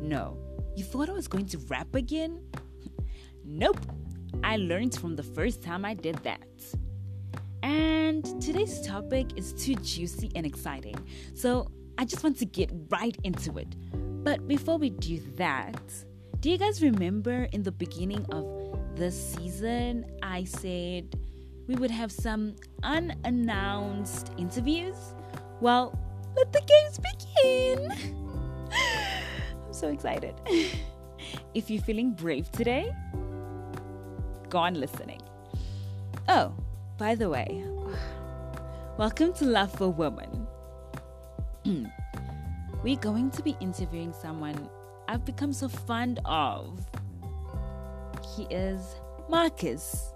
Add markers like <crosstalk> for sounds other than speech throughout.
no. You thought I was going to rap again? nope. I learned from the first time I did that. And today's topic is too juicy and exciting, so I just want to get right into it. But before we do that, do you guys remember in the beginning of this season, I said we would have some unannounced interviews? Well, let the games begin! <laughs> So excited. <laughs> if you're feeling brave today, go on listening. Oh, by the way, <sighs> welcome to Love for Women. <clears throat> We're going to be interviewing someone I've become so fond of. He is Marcus.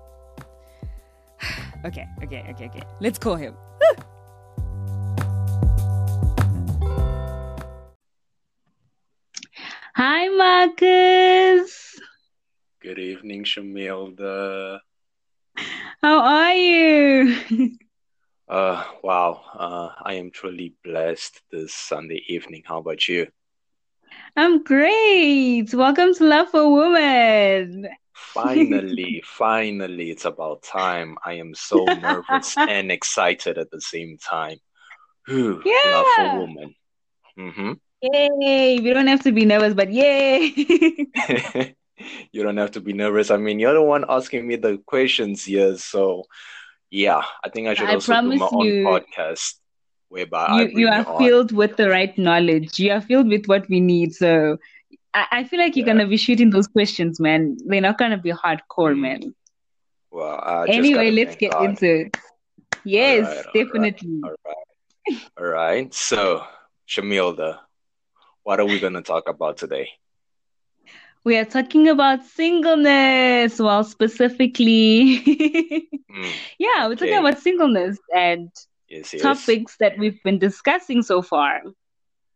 <sighs> okay, okay, okay, okay. Let's call him. Hi, Marcus. Good evening, Shamilda. How are you? <laughs> uh, wow. Uh, I am truly blessed this Sunday evening. How about you? I'm great. Welcome to Love for Women. Finally, <laughs> finally, it's about time. I am so nervous <laughs> and excited at the same time. Whew, yeah. Love for Women. Mm-hmm. Yay! We don't have to be nervous, but yay! <laughs> you don't have to be nervous. I mean, you're the one asking me the questions here, so yeah, I think I should I also do my own you, podcast whereby you, you are filled with the right knowledge. You are filled with what we need. So I, I feel like you're yeah. gonna be shooting those questions, man. They're not gonna be hardcore, mm. man. Well, anyway, let's get God. into it. Yes, all right, definitely. All right. All right. all right. So, Shamilda, what are we gonna talk about today? we are talking about singleness well specifically mm, <laughs> yeah we're okay. talking about singleness and yes, yes. topics that we've been discussing so far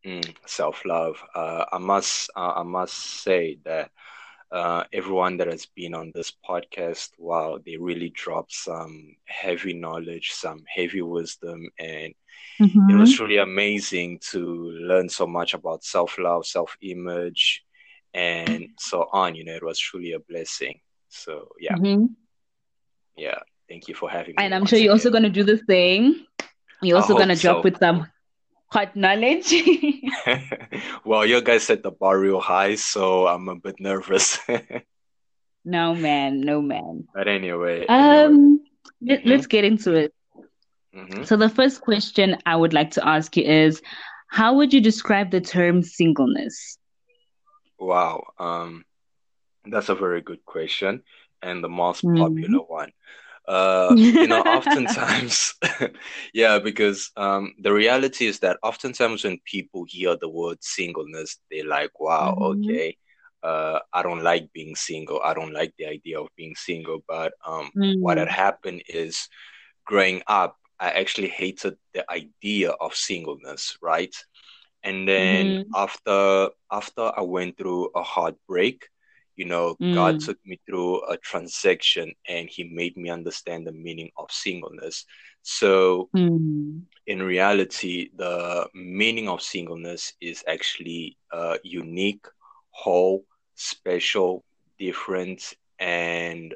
mm, self-love uh, i must uh, i must say that uh, everyone that has been on this podcast wow they really dropped some heavy knowledge some heavy wisdom and mm-hmm. it was truly amazing to learn so much about self-love self-image and so on. You know, it was truly a blessing. So yeah, mm-hmm. yeah. Thank you for having me. And I'm sure you're also going to do the same. You're also going to drop so. with some hot knowledge. <laughs> well, you guys set the bar real high, so I'm a bit nervous. <laughs> no man, no man. But anyway, um, anyway. Let, us get into it. Mm-hmm. So the first question I would like to ask you is, how would you describe the term singleness? Wow, um, that's a very good question and the most mm. popular one. Uh, you know, oftentimes, <laughs> <laughs> yeah, because um, the reality is that oftentimes when people hear the word singleness, they're like, "Wow, mm-hmm. okay." Uh, I don't like being single. I don't like the idea of being single. But um, mm. what had happened is, growing up, I actually hated the idea of singleness, right? and then mm-hmm. after after i went through a heartbreak you know mm. god took me through a transaction and he made me understand the meaning of singleness so mm. in reality the meaning of singleness is actually uh, unique whole special different and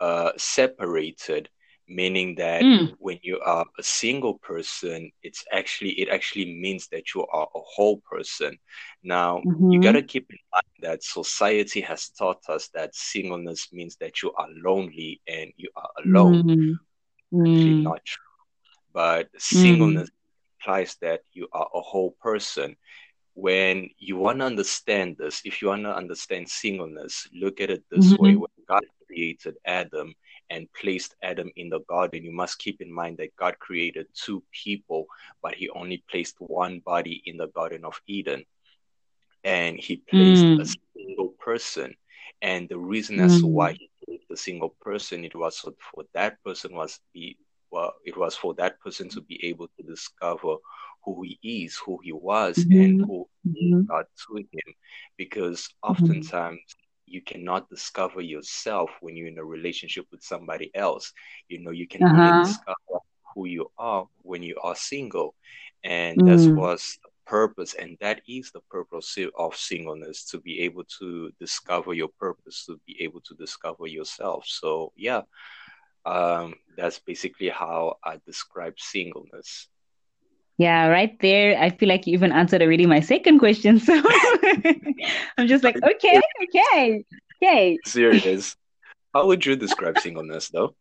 uh, separated meaning that mm. when you are a single person it's actually it actually means that you are a whole person now mm-hmm. you got to keep in mind that society has taught us that singleness means that you are lonely and you are alone mm-hmm. actually mm. not true but singleness mm. implies that you are a whole person when you want to understand this if you want to understand singleness look at it this mm-hmm. way when god created adam and placed Adam in the garden, you must keep in mind that God created two people, but he only placed one body in the Garden of Eden. And he placed mm. a single person. And the reason as to why mm. he placed a single person, it was for, for that person was be well, it was for that person to be able to discover who he is, who he was, mm-hmm. and who mm-hmm. God to him. Because mm-hmm. oftentimes you cannot discover yourself when you're in a relationship with somebody else. You know, you can uh-huh. only discover who you are when you are single. And mm. that was the purpose, and that is the purpose of singleness to be able to discover your purpose, to be able to discover yourself. So, yeah, um, that's basically how I describe singleness. Yeah, right there. I feel like you even answered already my second question. So <laughs> I'm just like, <laughs> okay, okay, okay. Serious. How would you describe singleness though?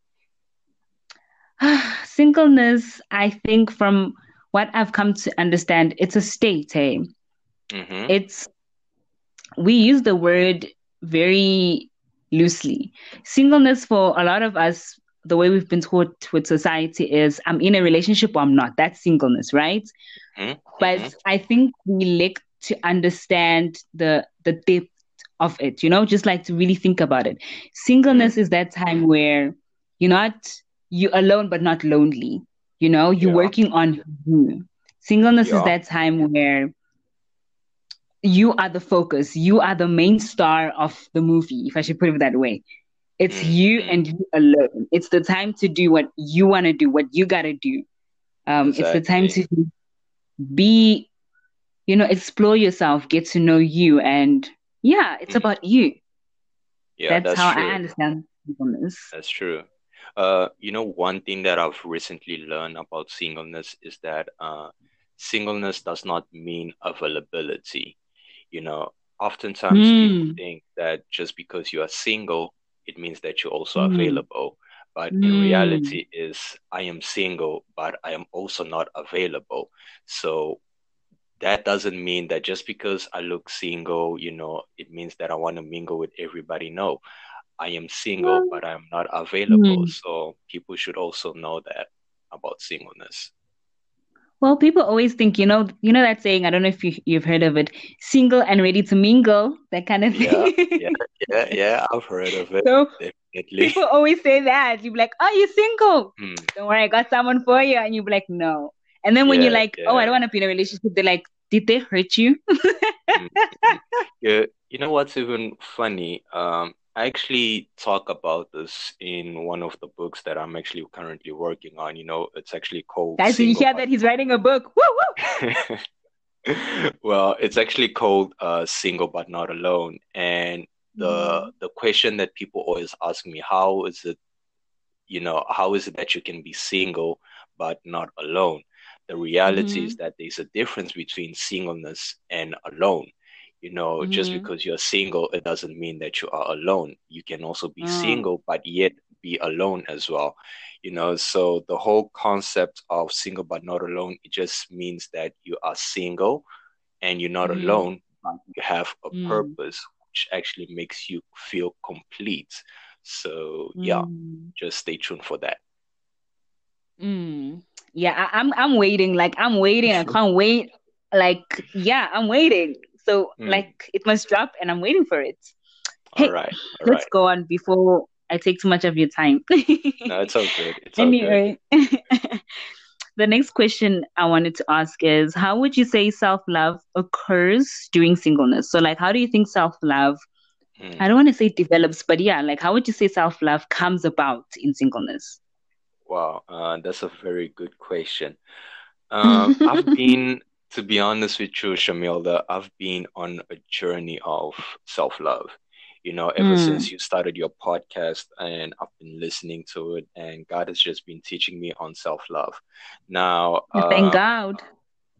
<sighs> singleness, I think from what I've come to understand, it's a state, hey. Mm-hmm. It's we use the word very loosely. Singleness for a lot of us the way we've been taught with society is I'm in a relationship or I'm not. That's singleness, right? Mm-hmm. But mm-hmm. I think we lack to understand the the depth of it, you know, just like to really think about it. Singleness mm-hmm. is that time where you're not you alone but not lonely. You know, you're yeah. working on you. Singleness yeah. is that time where you are the focus, you are the main star of the movie, if I should put it that way. It's mm-hmm. you and you alone. It's the time to do what you want to do, what you got to do. Um, exactly. It's the time to be, you know, explore yourself, get to know you, and yeah, it's mm-hmm. about you. Yeah, that's, that's how true. I understand singleness. That's true. Uh, you know, one thing that I've recently learned about singleness is that uh, singleness does not mean availability. You know, oftentimes mm. people think that just because you are single, it means that you're also mm. available. But mm. in reality, is I am single, but I am also not available. So that doesn't mean that just because I look single, you know, it means that I want to mingle with everybody. No, I am single, but I'm not available. Mm. So people should also know that about singleness. Well, people always think, you know, you know that saying. I don't know if you you've heard of it, "single and ready to mingle," that kind of thing. Yeah, yeah, yeah, yeah I've heard of it. So definitely. people always say that. You'd be like, "Oh, you're single? Hmm. Don't worry, I got someone for you." And you'd be like, "No." And then when yeah, you're like. "Oh, I don't want to be in a relationship," they're like, "Did they hurt you?" mm-hmm. Yeah, you know what's even funny? Um, I actually talk about this in one of the books that I'm actually currently working on. You know, it's actually called. Guys, did you hear that he's writing a book? Woo woo! <laughs> well, it's actually called uh, "Single but Not Alone," and the mm. the question that people always ask me, how is it, you know, how is it that you can be single but not alone? The reality mm-hmm. is that there's a difference between singleness and alone you know mm-hmm. just because you're single it doesn't mean that you are alone you can also be mm. single but yet be alone as well you know so the whole concept of single but not alone it just means that you are single and you're not mm. alone but you have a mm. purpose which actually makes you feel complete so yeah mm. just stay tuned for that mm. yeah I, i'm i'm waiting like i'm waiting i <laughs> can't wait like yeah i'm waiting so mm. like it must drop and I'm waiting for it. Hey, all right. All let's right. go on before I take too much of your time. <laughs> no, it's all good. It's anyway, all good. <laughs> the next question I wanted to ask is how would you say self love occurs during singleness? So like how do you think self love mm. I don't want to say develops, but yeah, like how would you say self love comes about in singleness? Wow, uh, that's a very good question. <laughs> Um, I've been to be honest with you, Shamilda, I've been on a journey of self love. You know, ever mm. since you started your podcast, and I've been listening to it, and God has just been teaching me on self love. Now, thank uh, God.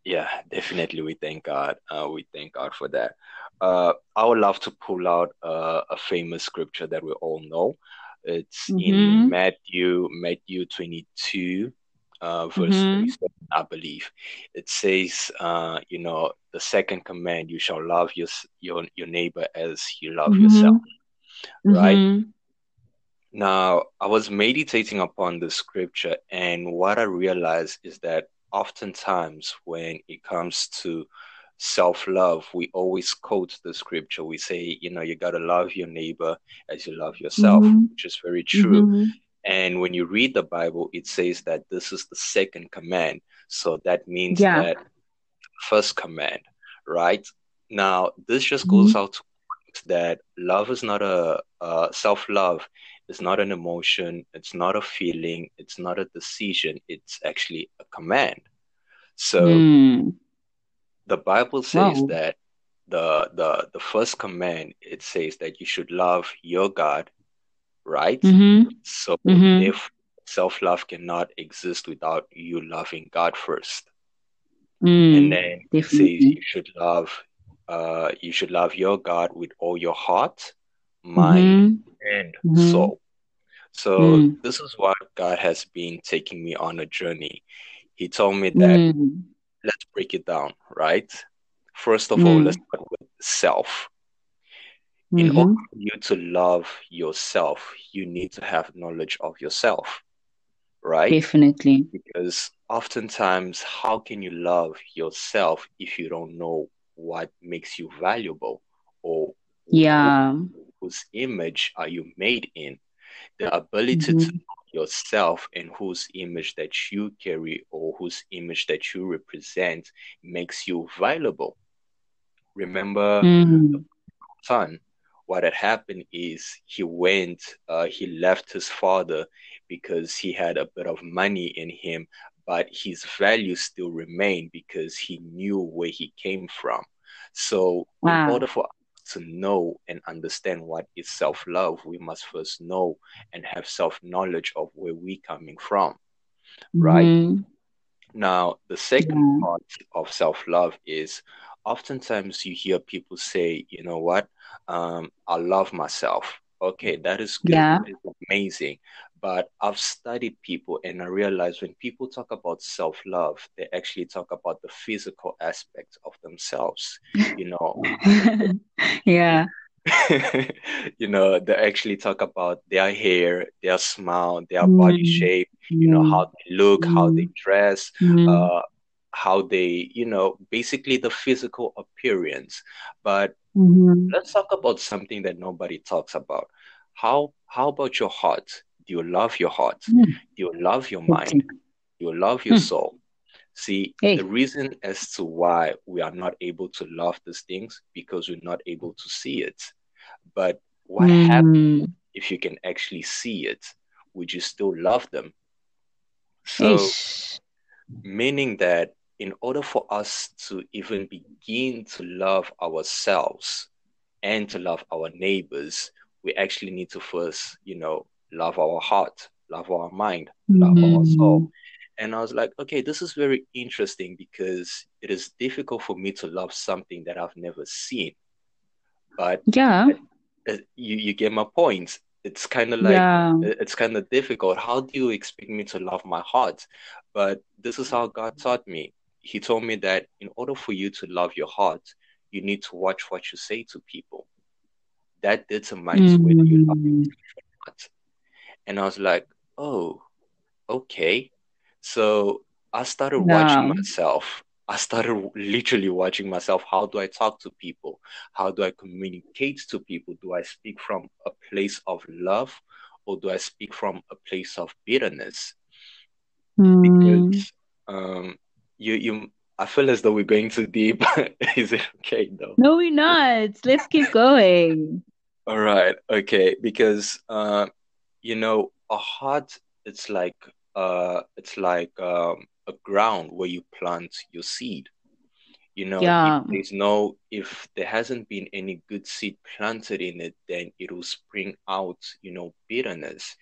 Yeah, definitely, we thank God. Uh, we thank God for that. Uh, I would love to pull out uh, a famous scripture that we all know. It's mm-hmm. in Matthew, Matthew 22, uh, verse mm-hmm. 37, I believe. It says, uh, you know, the second command, you shall love your your, your neighbor as you love mm-hmm. yourself. Right? Mm-hmm. Now, I was meditating upon the scripture, and what I realized is that oftentimes when it comes to self love, we always quote the scripture. We say, you know, you got to love your neighbor as you love yourself, mm-hmm. which is very true. And when you read the Bible, it says that this is the second command. So that means yeah. that first command, right? Now, this just mm-hmm. goes out to that love is not a uh, self love is not an emotion, it's not a feeling, it's not a decision, it's actually a command. So mm. the Bible says wow. that the the the first command it says that you should love your God, right? Mm-hmm. So mm-hmm. if self love cannot exist without you loving God first, mm, and then it says you should love uh you should love your God with all your heart, mind, mm-hmm. and mm-hmm. soul. So mm. this is why God has been taking me on a journey. He told me that mm. let's break it down, right? First of mm. all, let's start with self. In mm-hmm. order for you to love yourself, you need to have knowledge of yourself, right? Definitely. Because oftentimes, how can you love yourself if you don't know what makes you valuable or yeah whose image are you made in? The ability mm-hmm. to yourself and whose image that you carry or whose image that you represent makes you valuable Remember mm. the son? What had happened is he went, uh, he left his father because he had a bit of money in him, but his values still remained because he knew where he came from. So, wow. in order for us to know and understand what is self love, we must first know and have self knowledge of where we're coming from. Right? Mm-hmm. Now, the second yeah. part of self love is oftentimes you hear people say, you know what, um, I love myself. Okay, that is good. Yeah. amazing. But I've studied people and I realize when people talk about self love, they actually talk about the physical aspect of themselves. You know, <laughs> yeah. <laughs> you know, they actually talk about their hair, their smile, their mm. body shape, you know, how they look, mm. how they mm. dress, mm. uh, how they, you know, basically the physical appearance. But mm-hmm. let's talk about something that nobody talks about. How how about your heart? Do you love your heart? Mm. Do you love your mind? Do you love your mm. soul? See, hey. the reason as to why we are not able to love these things because we're not able to see it. But what mm. happens if you can actually see it? Would you still love them? So, Ish. meaning that in order for us to even begin to love ourselves and to love our neighbors, we actually need to first, you know, love our heart, love our mind, love mm-hmm. our soul. And I was like, okay, this is very interesting because it is difficult for me to love something that I've never seen. But yeah, you you get my point. It's kind of like yeah. it's kind of difficult. How do you expect me to love my heart? But this is how God taught me he told me that in order for you to love your heart, you need to watch what you say to people. That determines mm-hmm. whether you love your heart. And I was like, oh, okay. So I started no. watching myself. I started literally watching myself. How do I talk to people? How do I communicate to people? Do I speak from a place of love or do I speak from a place of bitterness? Mm. Because um, you you I feel as though we're going too deep. <laughs> Is it okay though? No, we're not. Let's keep going. All right. Okay. Because uh, you know, a heart it's like uh it's like um a ground where you plant your seed you know yeah. if there's no if there hasn't been any good seed planted in it then it will spring out you know bitterness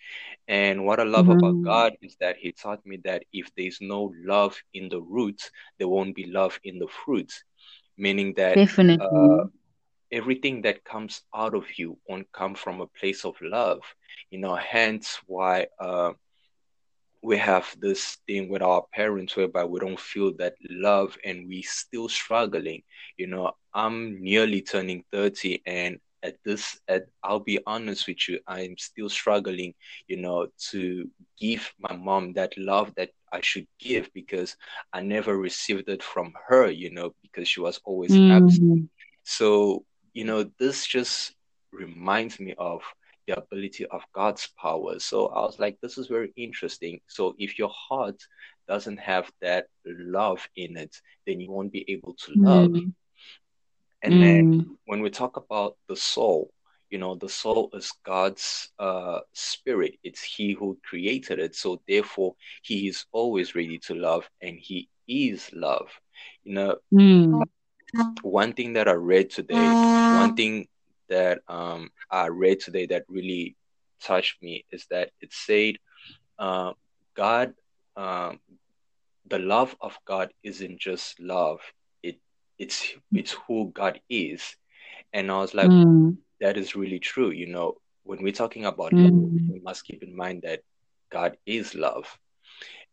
and what i love mm-hmm. about god is that he taught me that if there's no love in the roots there won't be love in the fruits meaning that definitely uh, everything that comes out of you won't come from a place of love you know hence why uh we have this thing with our parents whereby we don't feel that love and we still struggling you know i'm nearly turning 30 and at this at i'll be honest with you i'm still struggling you know to give my mom that love that i should give because i never received it from her you know because she was always mm-hmm. absent so you know this just reminds me of the ability of God's power. So I was like, this is very interesting. So if your heart doesn't have that love in it, then you won't be able to love. Mm. And mm. then when we talk about the soul, you know, the soul is God's uh, spirit. It's He who created it. So therefore, He is always ready to love and He is love. You know, mm. one thing that I read today, one thing that um, I read today that really touched me is that it said, uh, God, um, the love of God isn't just love; it it's it's who God is. And I was like, mm. that is really true. You know, when we're talking about mm. love, we must keep in mind that God is love.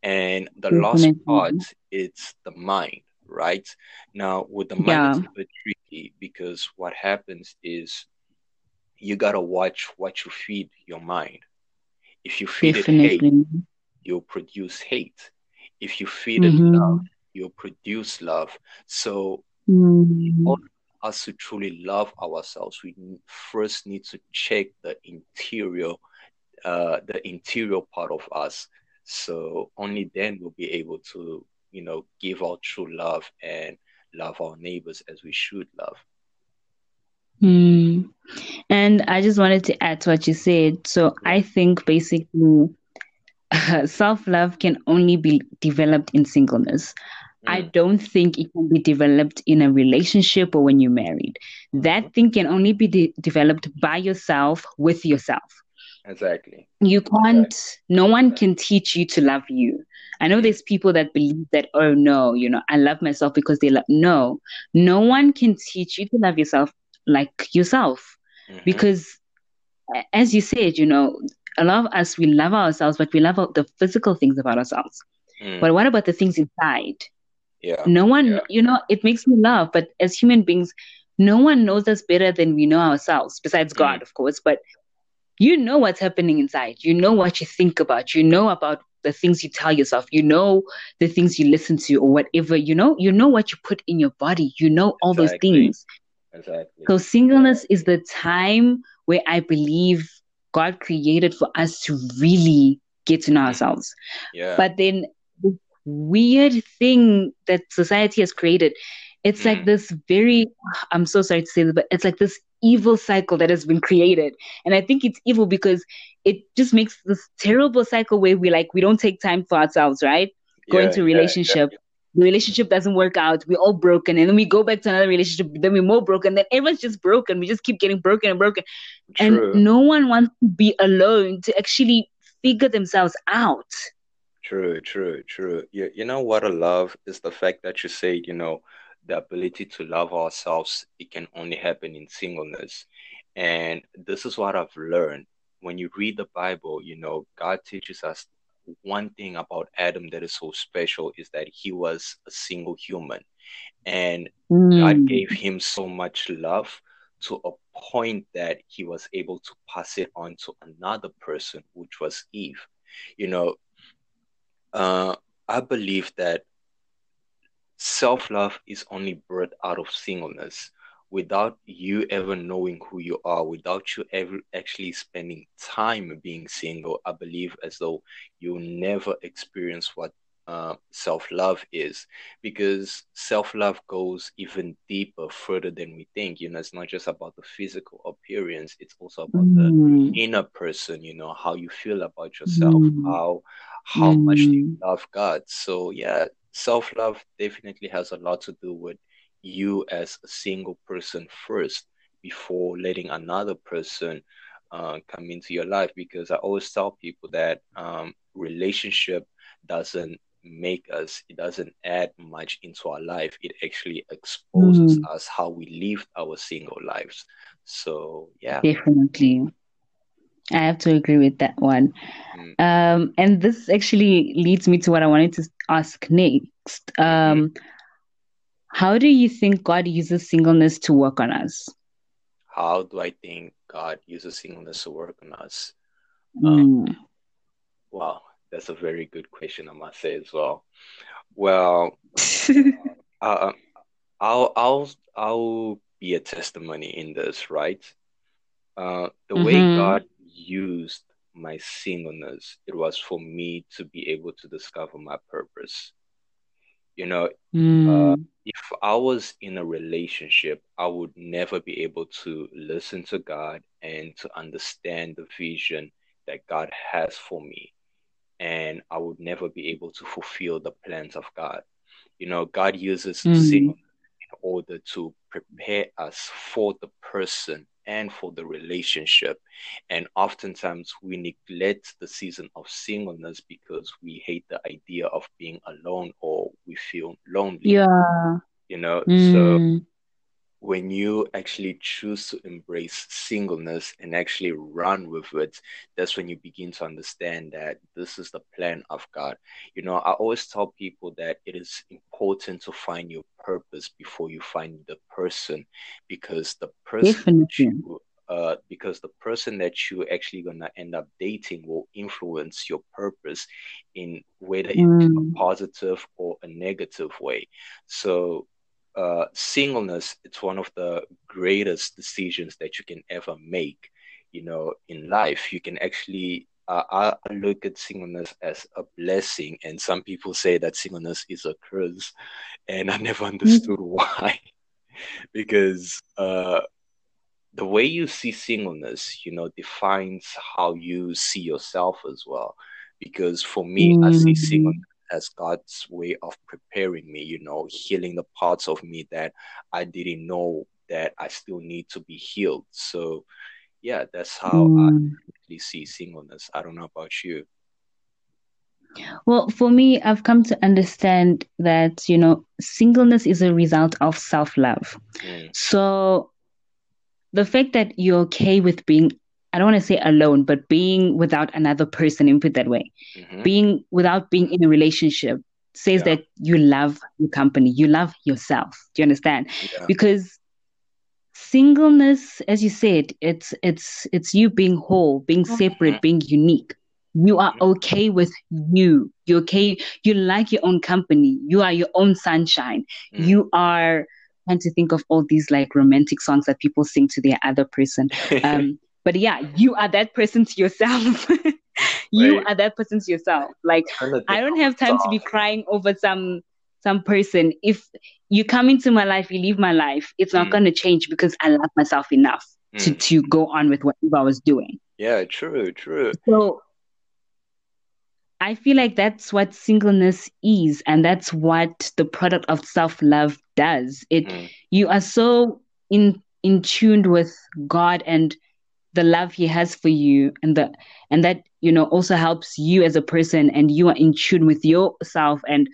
And the last part, it's the mind, right? Now, with the mind, yeah. it's a bit tricky because what happens is you gotta watch what you feed your mind. If you feed Definitely. it hate, you'll produce hate. If you feed mm-hmm. it love, you'll produce love. So, mm-hmm. us to truly love ourselves, we first need to check the interior, uh, the interior part of us. So only then we'll be able to, you know, give our true love and love our neighbors as we should love. Hmm. And I just wanted to add to what you said. So I think basically <laughs> uh, self love can only be developed in singleness. Mm. I don't think it can be developed in a relationship or when you're married. That mm-hmm. thing can only be de- developed by yourself with yourself. Exactly. You can't, exactly. no one can teach you to love you. I know there's people that believe that, oh no, you know, I love myself because they love. No, no one can teach you to love yourself like yourself. Mm-hmm. Because as you said, you know, a lot of us, we love ourselves, but we love the physical things about ourselves. Mm. But what about the things inside? Yeah. No one, yeah. you know, it makes me laugh, but as human beings, no one knows us better than we know ourselves, besides mm. God, of course. But you know what's happening inside. You know what you think about. You know about the things you tell yourself. You know the things you listen to or whatever. You know, you know what you put in your body. You know all exactly. those things. Exactly. So singleness is the time where I believe God created for us to really get to know mm-hmm. ourselves. Yeah. But then the weird thing that society has created, it's mm. like this very I'm so sorry to say this, but it's like this evil cycle that has been created. And I think it's evil because it just makes this terrible cycle where we like we don't take time for ourselves, right? Go yeah, into a relationship. Yeah, the relationship doesn't work out, we're all broken, and then we go back to another relationship, then we're more broken, then everyone's just broken. We just keep getting broken and broken. True. And no one wants to be alone to actually figure themselves out. True, true, true. You, you know what I love is the fact that you say, you know, the ability to love ourselves, it can only happen in singleness. And this is what I've learned. When you read the Bible, you know, God teaches us one thing about Adam that is so special is that he was a single human. And mm. God gave him so much love to a point that he was able to pass it on to another person, which was Eve. You know, uh, I believe that self love is only birthed out of singleness without you ever knowing who you are, without you ever actually spending time being single, I believe as though you'll never experience what uh, self love is because self love goes even deeper, further than we think. You know, it's not just about the physical appearance, it's also about mm. the inner person, you know, how you feel about yourself, mm. how how mm. much do you mm. love God. So yeah, self love definitely has a lot to do with you as a single person first before letting another person uh, come into your life. Because I always tell people that um, relationship doesn't make us it doesn't add much into our life. It actually exposes mm. us how we live our single lives. So yeah. Definitely i have to agree with that one mm. um, and this actually leads me to what i wanted to ask next um. How do you think God uses singleness to work on us? How do I think God uses singleness to work on us? Mm. Um, wow, that's a very good question, I must say as well. Well, <laughs> uh, I'll I'll I'll be a testimony in this, right? Uh, the mm-hmm. way God used my singleness, it was for me to be able to discover my purpose. You know, mm. uh, if I was in a relationship, I would never be able to listen to God and to understand the vision that God has for me. And I would never be able to fulfill the plans of God. You know, God uses mm. in order to prepare us for the person and for the relationship. And oftentimes we neglect the season of singleness because we hate the idea of being alone or we feel lonely. Yeah. You know, mm. so when you actually choose to embrace singleness and actually run with it, that's when you begin to understand that this is the plan of God. You know, I always tell people that it is important to find your purpose before you find the person because the person you, uh, because the person that you actually gonna end up dating will influence your purpose in whether mm. it's a positive or a negative way. So uh, singleness it's one of the greatest decisions that you can ever make you know in life you can actually uh, I, look at singleness as a blessing and some people say that singleness is a curse and <laughs> i never understood why <laughs> because uh, the way you see singleness you know defines how you see yourself as well because for me mm. i see mm. singleness as God's way of preparing me, you know, healing the parts of me that I didn't know that I still need to be healed. So, yeah, that's how mm. I see singleness. I don't know about you. Well, for me, I've come to understand that, you know, singleness is a result of self love. Mm. So, the fact that you're okay with being I don't want to say alone, but being without another person, and put that way, mm-hmm. being without being in a relationship says yeah. that you love your company, you love yourself. Do you understand? Yeah. Because singleness, as you said, it's it's it's you being whole, being separate, mm-hmm. being unique. You are mm-hmm. okay with you. You're okay. You like your own company. You are your own sunshine. Mm. You are trying to think of all these like romantic songs that people sing to their other person. <laughs> Um, but yeah, you are that person to yourself. <laughs> you are that person to yourself. Like I don't have time to be crying over some some person. If you come into my life, you leave my life, it's not mm. gonna change because I love myself enough mm. to to go on with whatever I was doing. Yeah, true, true. So I feel like that's what singleness is, and that's what the product of self love does. It mm. you are so in in tuned with God and the love he has for you and the and that you know also helps you as a person and you are in tune with yourself and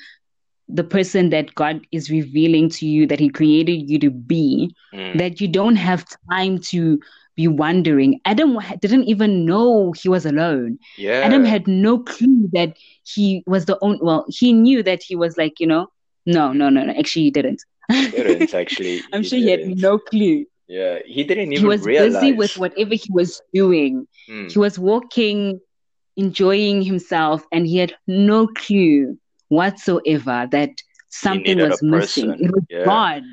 the person that God is revealing to you that he created you to be mm. that you don't have time to be wondering. Adam didn't even know he was alone. Yeah. Adam had no clue that he was the only well he knew that he was like you know no no no no actually he didn't. He didn't <laughs> actually i'm sure didn't. he had no clue yeah, he didn't even. He was realize. busy with whatever he was doing. Mm. He was walking, enjoying himself, and he had no clue whatsoever that something was missing. It was yeah. God.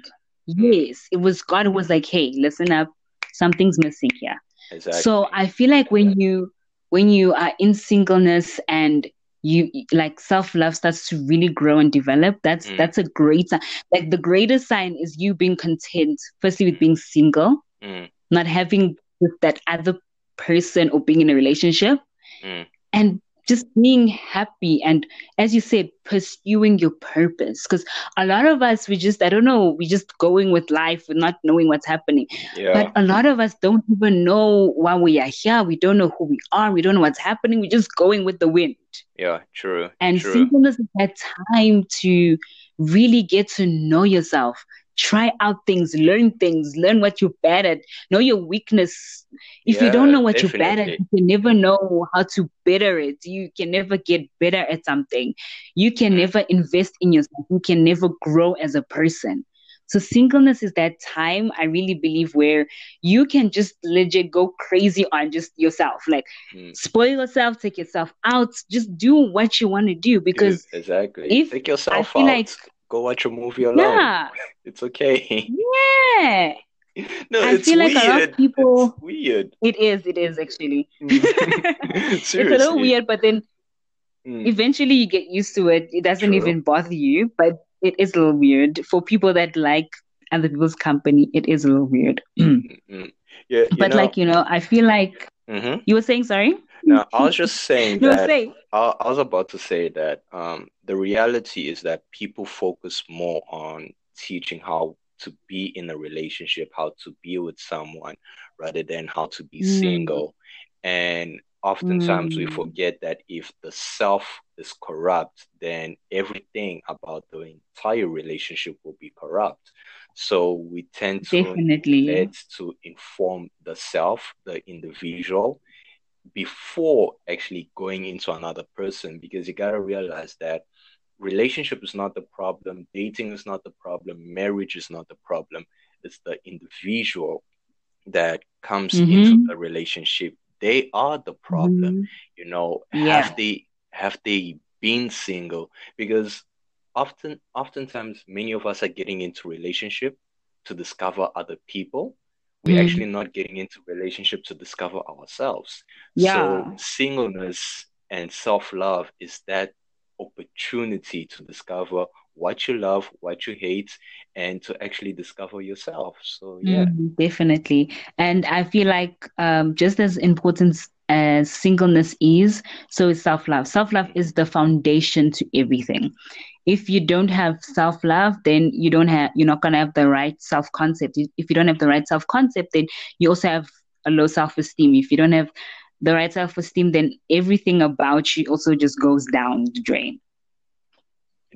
Yes, it was God who was like, "Hey, listen up, something's missing here." Exactly. So I feel like when you when you are in singleness and you like self love starts to really grow and develop that's mm. that's a great sign like the greatest sign is you being content firstly with being single mm. not having that other person or being in a relationship mm. and just being happy and as you said pursuing your purpose. Because a lot of us we just i don't know we just going with life with not knowing what's happening. Yeah. but a lot of us don't even know why we are here. We don't know who we are. We don't know what's happening. We're just going with the wind. Yeah true and true. singleness is that time to really get to know yourself try out things, learn things, learn what you're bad at, know your weakness. If yeah, you don't know what definitely. you're bad at, you can never know how to better it. You can never get better at something. You can mm. never invest in yourself. You can never grow as a person. So singleness is that time I really believe where you can just legit go crazy on just yourself. Like mm. spoil yourself, take yourself out, just do what you want to do because exactly. If take yourself out. Like, go watch a movie alone. Yeah. <laughs> It's okay. Yeah. <laughs> No, I feel like weird. a lot of people. It's weird. It is. It is actually. <laughs> it's a little weird, but then mm. eventually you get used to it. It doesn't True. even bother you, but it is a little weird for people that like other people's company. It is a little weird. mm-hmm. <clears throat> Yeah, but know, like you know, I feel like mm-hmm. you were saying. Sorry. No, I was just saying <laughs> that. Saying. I, I was about to say that um, the reality is that people focus more on teaching how to be in a relationship, how to be with someone, rather than how to be mm. single. And oftentimes mm. we forget that if the self is corrupt, then everything about the entire relationship will be corrupt. So we tend to Definitely. let to inform the self, the individual, before actually going into another person because you got to realize that relationship is not the problem dating is not the problem marriage is not the problem it's the individual that comes mm-hmm. into the relationship they are the problem mm-hmm. you know yeah. have they have they been single because often oftentimes many of us are getting into relationship to discover other people we're mm. actually not getting into relationship to discover ourselves. Yeah. so singleness and self-love is that opportunity to discover what you love what you hate and to actually discover yourself. So yeah. Mm, definitely. And i feel like um, just as important as singleness is so is self-love self-love is the foundation to everything if you don't have self love, then you don't have you're not gonna have the right self concept. If you don't have the right self concept, then you also have a low self esteem. If you don't have the right self esteem, then everything about you also just goes down the drain.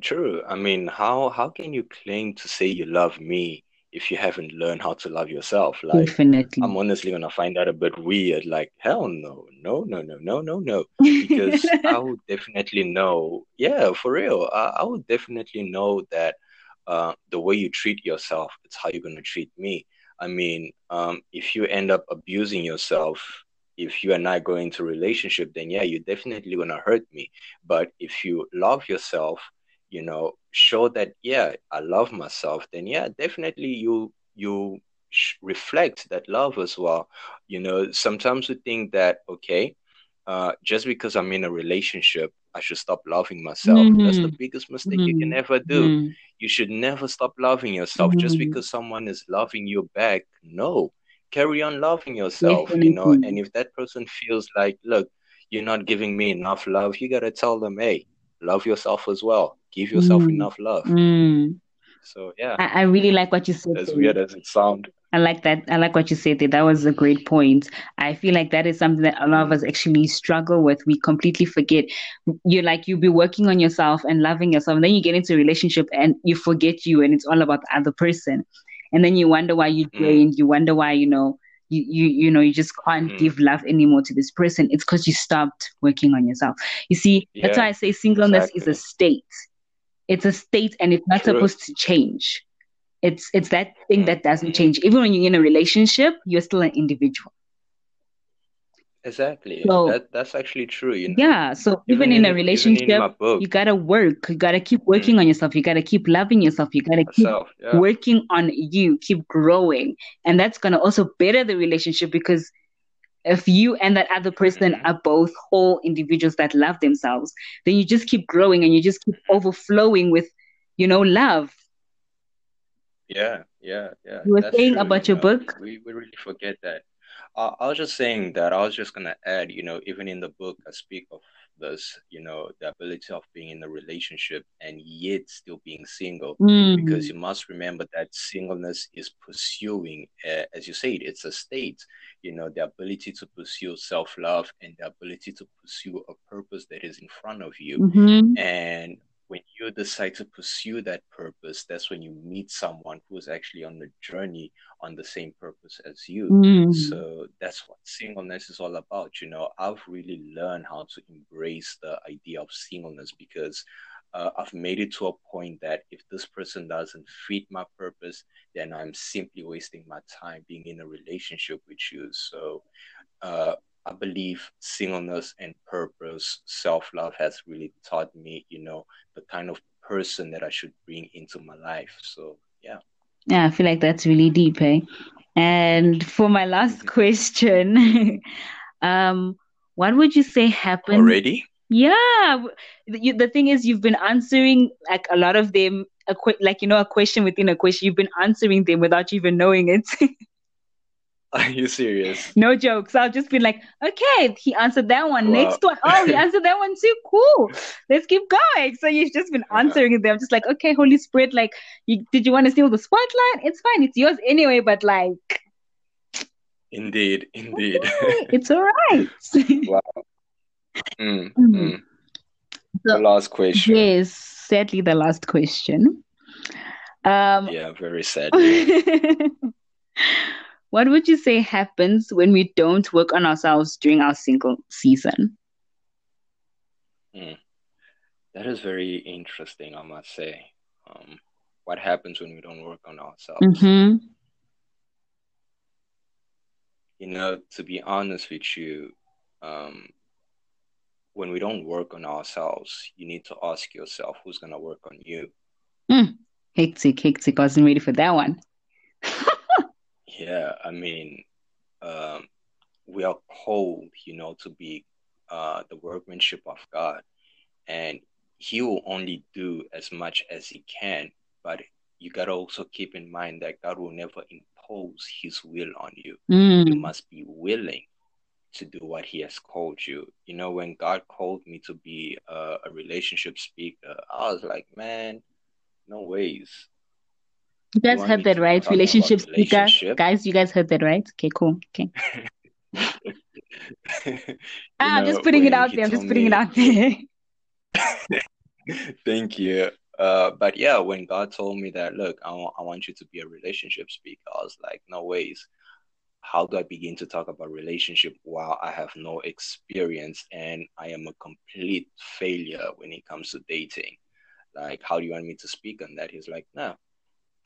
True. I mean, how how can you claim to say you love me if you haven't learned how to love yourself. Like, Definitely. I'm honestly gonna find that a bit weird. Like, hell no, no, no, no, no, no, no. Because <laughs> I would definitely know. Yeah, for real. I, I would definitely know that uh, the way you treat yourself, it's how you're gonna treat me. I mean, um, if you end up abusing yourself, if you are not going into relationship, then yeah, you're definitely gonna hurt me. But if you love yourself you know show that yeah i love myself then yeah definitely you you reflect that love as well you know sometimes we think that okay uh, just because i'm in a relationship i should stop loving myself mm-hmm. that's the mm-hmm. biggest mistake mm-hmm. you can mm-hmm. ever do mm-hmm. you should never stop loving yourself just mm-hmm. because someone is loving you back no carry on loving yourself you know and if that person feels like look you're not giving me enough love you got to tell them hey love yourself as well give yourself mm. enough love. Mm. So yeah, I, I, really like what you said. As weird as it sounds. I like that. I like what you said there. That was a great point. I feel like that is something that a lot of us actually struggle with. We completely forget. You're like you'll be working on yourself and loving yourself, and then you get into a relationship and you forget you, and it's all about the other person. And then you wonder why you mm. drained. Mm. You wonder why you know you you you know you just can't mm. give love anymore to this person. It's because you stopped working on yourself. You see, yeah, that's why I say singleness exactly. is a state it's a state and it's not True. supposed to change it's it's that thing that doesn't change even when you're in a relationship you're still an individual exactly so, that, that's actually true you know? yeah so even, even in, in, a relationship in you gotta work you gotta keep working mm. on yourself you gotta keep loving yourself you gotta keep yeah. working on you keep growing and that's gonna also better the relationship because if you and that other person mm-hmm. are both whole individuals that love themselves, then you just keep growing and you just keep overflowing with, you know, love. Yeah, yeah, yeah. You were That's saying true, about you your know, book? We, we really forget that. Uh, I was just saying that I was just going to add, you know, even in the book, I speak of this, you know, the ability of being in a relationship and yet still being single. Mm. Because you must remember that singleness is pursuing, uh, as you said, it's a state, you know, the ability to pursue self love and the ability to pursue a purpose that is in front of you. Mm-hmm. And when you decide to pursue that purpose, that's when you meet someone who is actually on the journey on the same purpose as you. Mm. So that's what singleness is all about. You know, I've really learned how to embrace the idea of singleness because uh, I've made it to a point that if this person doesn't fit my purpose, then I'm simply wasting my time being in a relationship with you. So, uh, I believe singleness and purpose, self love has really taught me, you know, the kind of person that I should bring into my life. So, yeah. Yeah, I feel like that's really deep, eh? And for my last mm-hmm. question, <laughs> um, what would you say happened? Already? Yeah. The, the thing is, you've been answering like a lot of them, a qu- like, you know, a question within a question. You've been answering them without even knowing it. <laughs> <laughs> Are you serious? No jokes. I'll just be like, okay, he answered that one. Wow. Next one. Oh, he <laughs> answered that one too. Cool. Let's keep going. So you've just been answering them. Just like, okay, Holy Spirit, like, you, did you want to steal the spotlight? It's fine. It's yours anyway. But like, indeed, indeed, it's all right. <laughs> wow. Mm, mm. So, the last question. Yes, sadly, the last question. Um, yeah, very sad. What would you say happens when we don't work on ourselves during our single season? Hmm. That is very interesting, I must say. Um, what happens when we don't work on ourselves? Mm-hmm. You know, to be honest with you, um, when we don't work on ourselves, you need to ask yourself who's going to work on you. Mm. Hectic, hectic. I wasn't ready for that one. <laughs> Yeah, I mean, um, we are called, you know, to be uh, the workmanship of God, and He will only do as much as He can. But you gotta also keep in mind that God will never impose His will on you. Mm. You must be willing to do what He has called you. You know, when God called me to be a, a relationship speaker, I was like, man, no ways. You guys heard that right? Relationship speaker. Guys, you guys heard that right? Okay, cool. Okay. <laughs> ah, I'm just putting it out there. I'm just putting me... it out there. <laughs> <laughs> Thank you. Uh, but yeah, when God told me that, look, I, w- I want you to be a relationship speaker, I was like, no ways. How do I begin to talk about relationship while I have no experience and I am a complete failure when it comes to dating? Like, how do you want me to speak on that? He's like, no,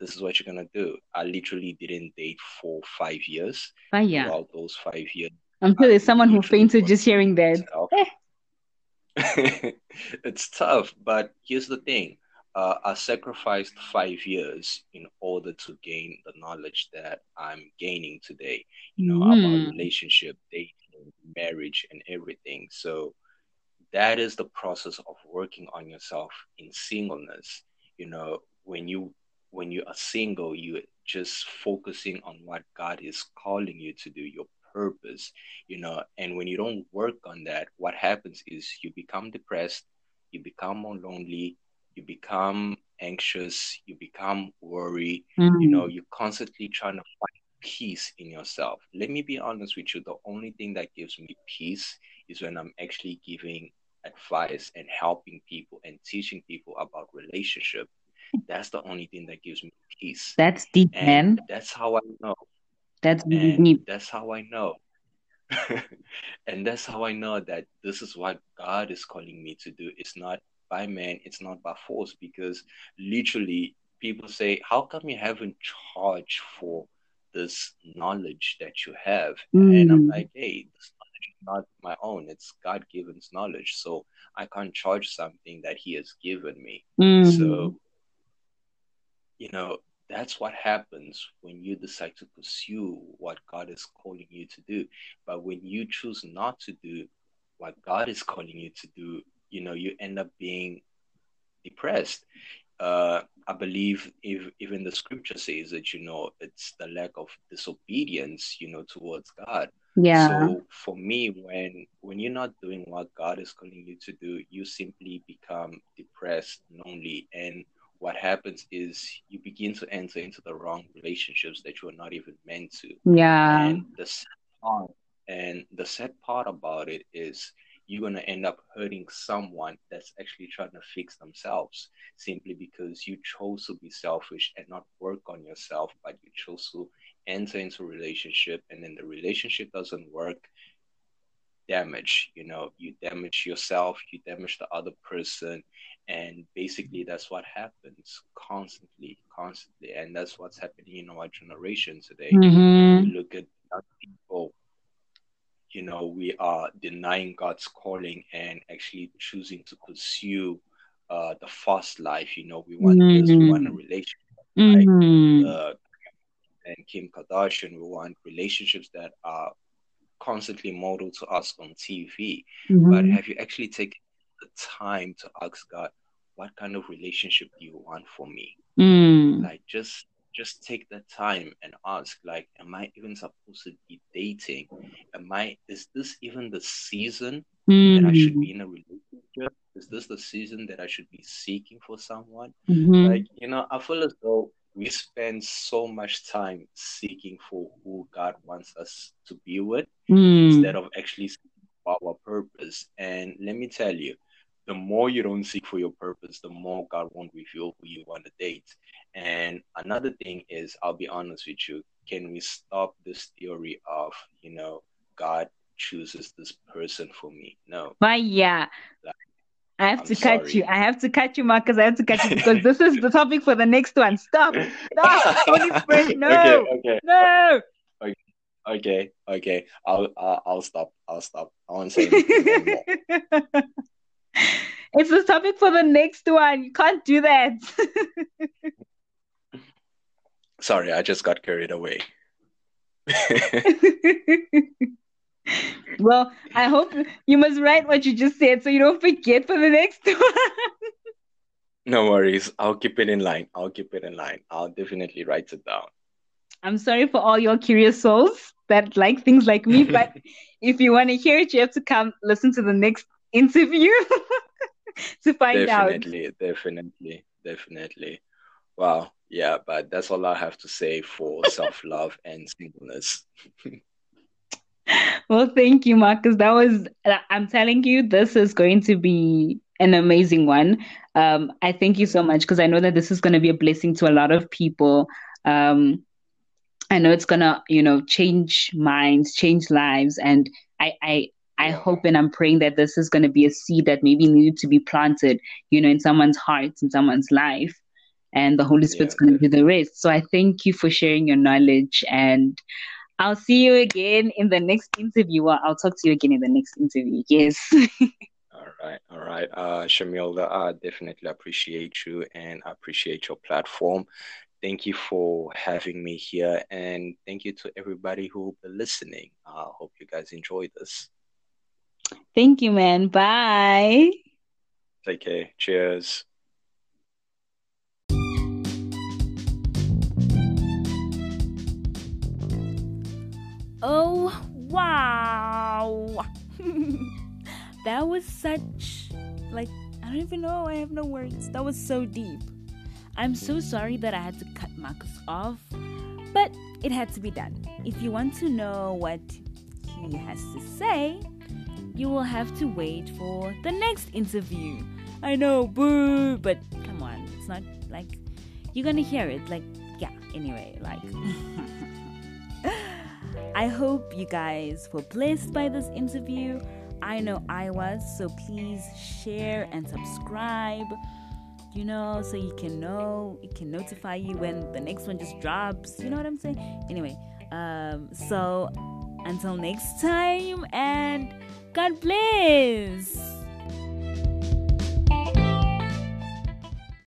this is what you're gonna do. I literally didn't date for five years. But yeah. Throughout those five years. I'm sure there's someone who fainted just hearing that. <laughs> it's tough, but here's the thing. Uh, I sacrificed five years in order to gain the knowledge that I'm gaining today, you know, mm. about relationship, dating, marriage, and everything. So that is the process of working on yourself in singleness. You know, when you when you are single, you're just focusing on what God is calling you to do, your purpose, you know. And when you don't work on that, what happens is you become depressed, you become more lonely, you become anxious, you become worried, mm-hmm. you know, you're constantly trying to find peace in yourself. Let me be honest with you, the only thing that gives me peace is when I'm actually giving advice and helping people and teaching people about relationship that's the only thing that gives me peace. That's deep, and man. That's how I know. That's really deep. That's how I know. <laughs> and that's how I know that this is what God is calling me to do. It's not by man, it's not by force, because literally people say, How come you haven't charged for this knowledge that you have? Mm. And I'm mm. like, Hey, this knowledge is not my own, it's God given knowledge. So I can't charge something that He has given me. Mm. So you know, that's what happens when you decide to pursue what God is calling you to do. But when you choose not to do what God is calling you to do, you know, you end up being depressed. Uh, I believe if, even the scripture says that, you know, it's the lack of disobedience, you know, towards God. Yeah. So for me, when when you're not doing what God is calling you to do, you simply become depressed, lonely, and what happens is you begin to enter into the wrong relationships that you are not even meant to. Yeah. And the sad part, and the sad part about it is you're gonna end up hurting someone that's actually trying to fix themselves simply because you chose to be selfish and not work on yourself, but you chose to enter into a relationship and then the relationship doesn't work damage you know you damage yourself you damage the other person and basically that's what happens constantly constantly and that's what's happening in our generation today mm-hmm. look at people you know we are denying god's calling and actually choosing to pursue uh, the fast life you know we want mm-hmm. this we want a relationship mm-hmm. like uh, and kim kardashian we want relationships that are constantly modeled to us on tv mm-hmm. but have you actually taken the time to ask God, what kind of relationship do you want for me? Mm. Like just just take the time and ask, like, am I even supposed to be dating? Am I, is this even the season mm. that I should be in a relationship? Is this the season that I should be seeking for someone? Mm-hmm. Like, you know, I feel as though we spend so much time seeking for who God wants us to be with mm. instead of actually our purpose. And let me tell you, the more you don't seek for your purpose, the more God won't reveal who you want to date. And another thing is, I'll be honest with you, can we stop this theory of, you know, God chooses this person for me? No. But yeah. Like, I have I'm to sorry. cut you. I have to cut you, Marcus. I have to cut you because this is the topic for the next one. Stop. Stop. <laughs> Holy Spirit. No. Okay, okay. No. Okay. Okay. Okay. I'll, I'll I'll stop. I'll stop. I won't say anything <laughs> it's the topic for the next one. You can't do that. <laughs> Sorry, I just got carried away. <laughs> well, I hope you must write what you just said so you don't forget for the next <laughs> one. no worries. I'll keep it in line. I'll keep it in line. I'll definitely write it down. I'm sorry for all your curious souls that like things like me, but if you want to hear it, you have to come listen to the next interview <laughs> to find definitely, out. Definitely, definitely, definitely. Wow. Yeah, but that's all I have to say for <laughs> self love and singleness. <laughs> well, thank you, Marcus. That was, I'm telling you, this is going to be an amazing one. Um, I thank you so much because I know that this is going to be a blessing to a lot of people. Um, I know it's gonna, you know, change minds, change lives, and I, I, I hope and I'm praying that this is going to be a seed that maybe needed to be planted, you know, in someone's heart, in someone's life, and the Holy Spirit's yeah, going to do the rest. So I thank you for sharing your knowledge, and I'll see you again in the next interview. Well, I'll talk to you again in the next interview. Yes. <laughs> all right, all right, uh, Shamilda, I definitely appreciate you, and I appreciate your platform. Thank you for having me here, and thank you to everybody who will be listening. I uh, hope you guys enjoyed this. Thank you, man. Bye. Take care. Cheers. Oh, wow. <laughs> that was such, like, I don't even know. I have no words. That was so deep. I'm so sorry that I had to cut Marcus off, but it had to be done. If you want to know what he has to say, you will have to wait for the next interview. I know, boo, but come on, it's not like you're gonna hear it. Like, yeah, anyway, like. <laughs> I hope you guys were blessed by this interview. I know I was, so please share and subscribe. You know, so you can know, it can notify you when the next one just drops. You know what I'm saying? Anyway, um, so until next time, and God bless.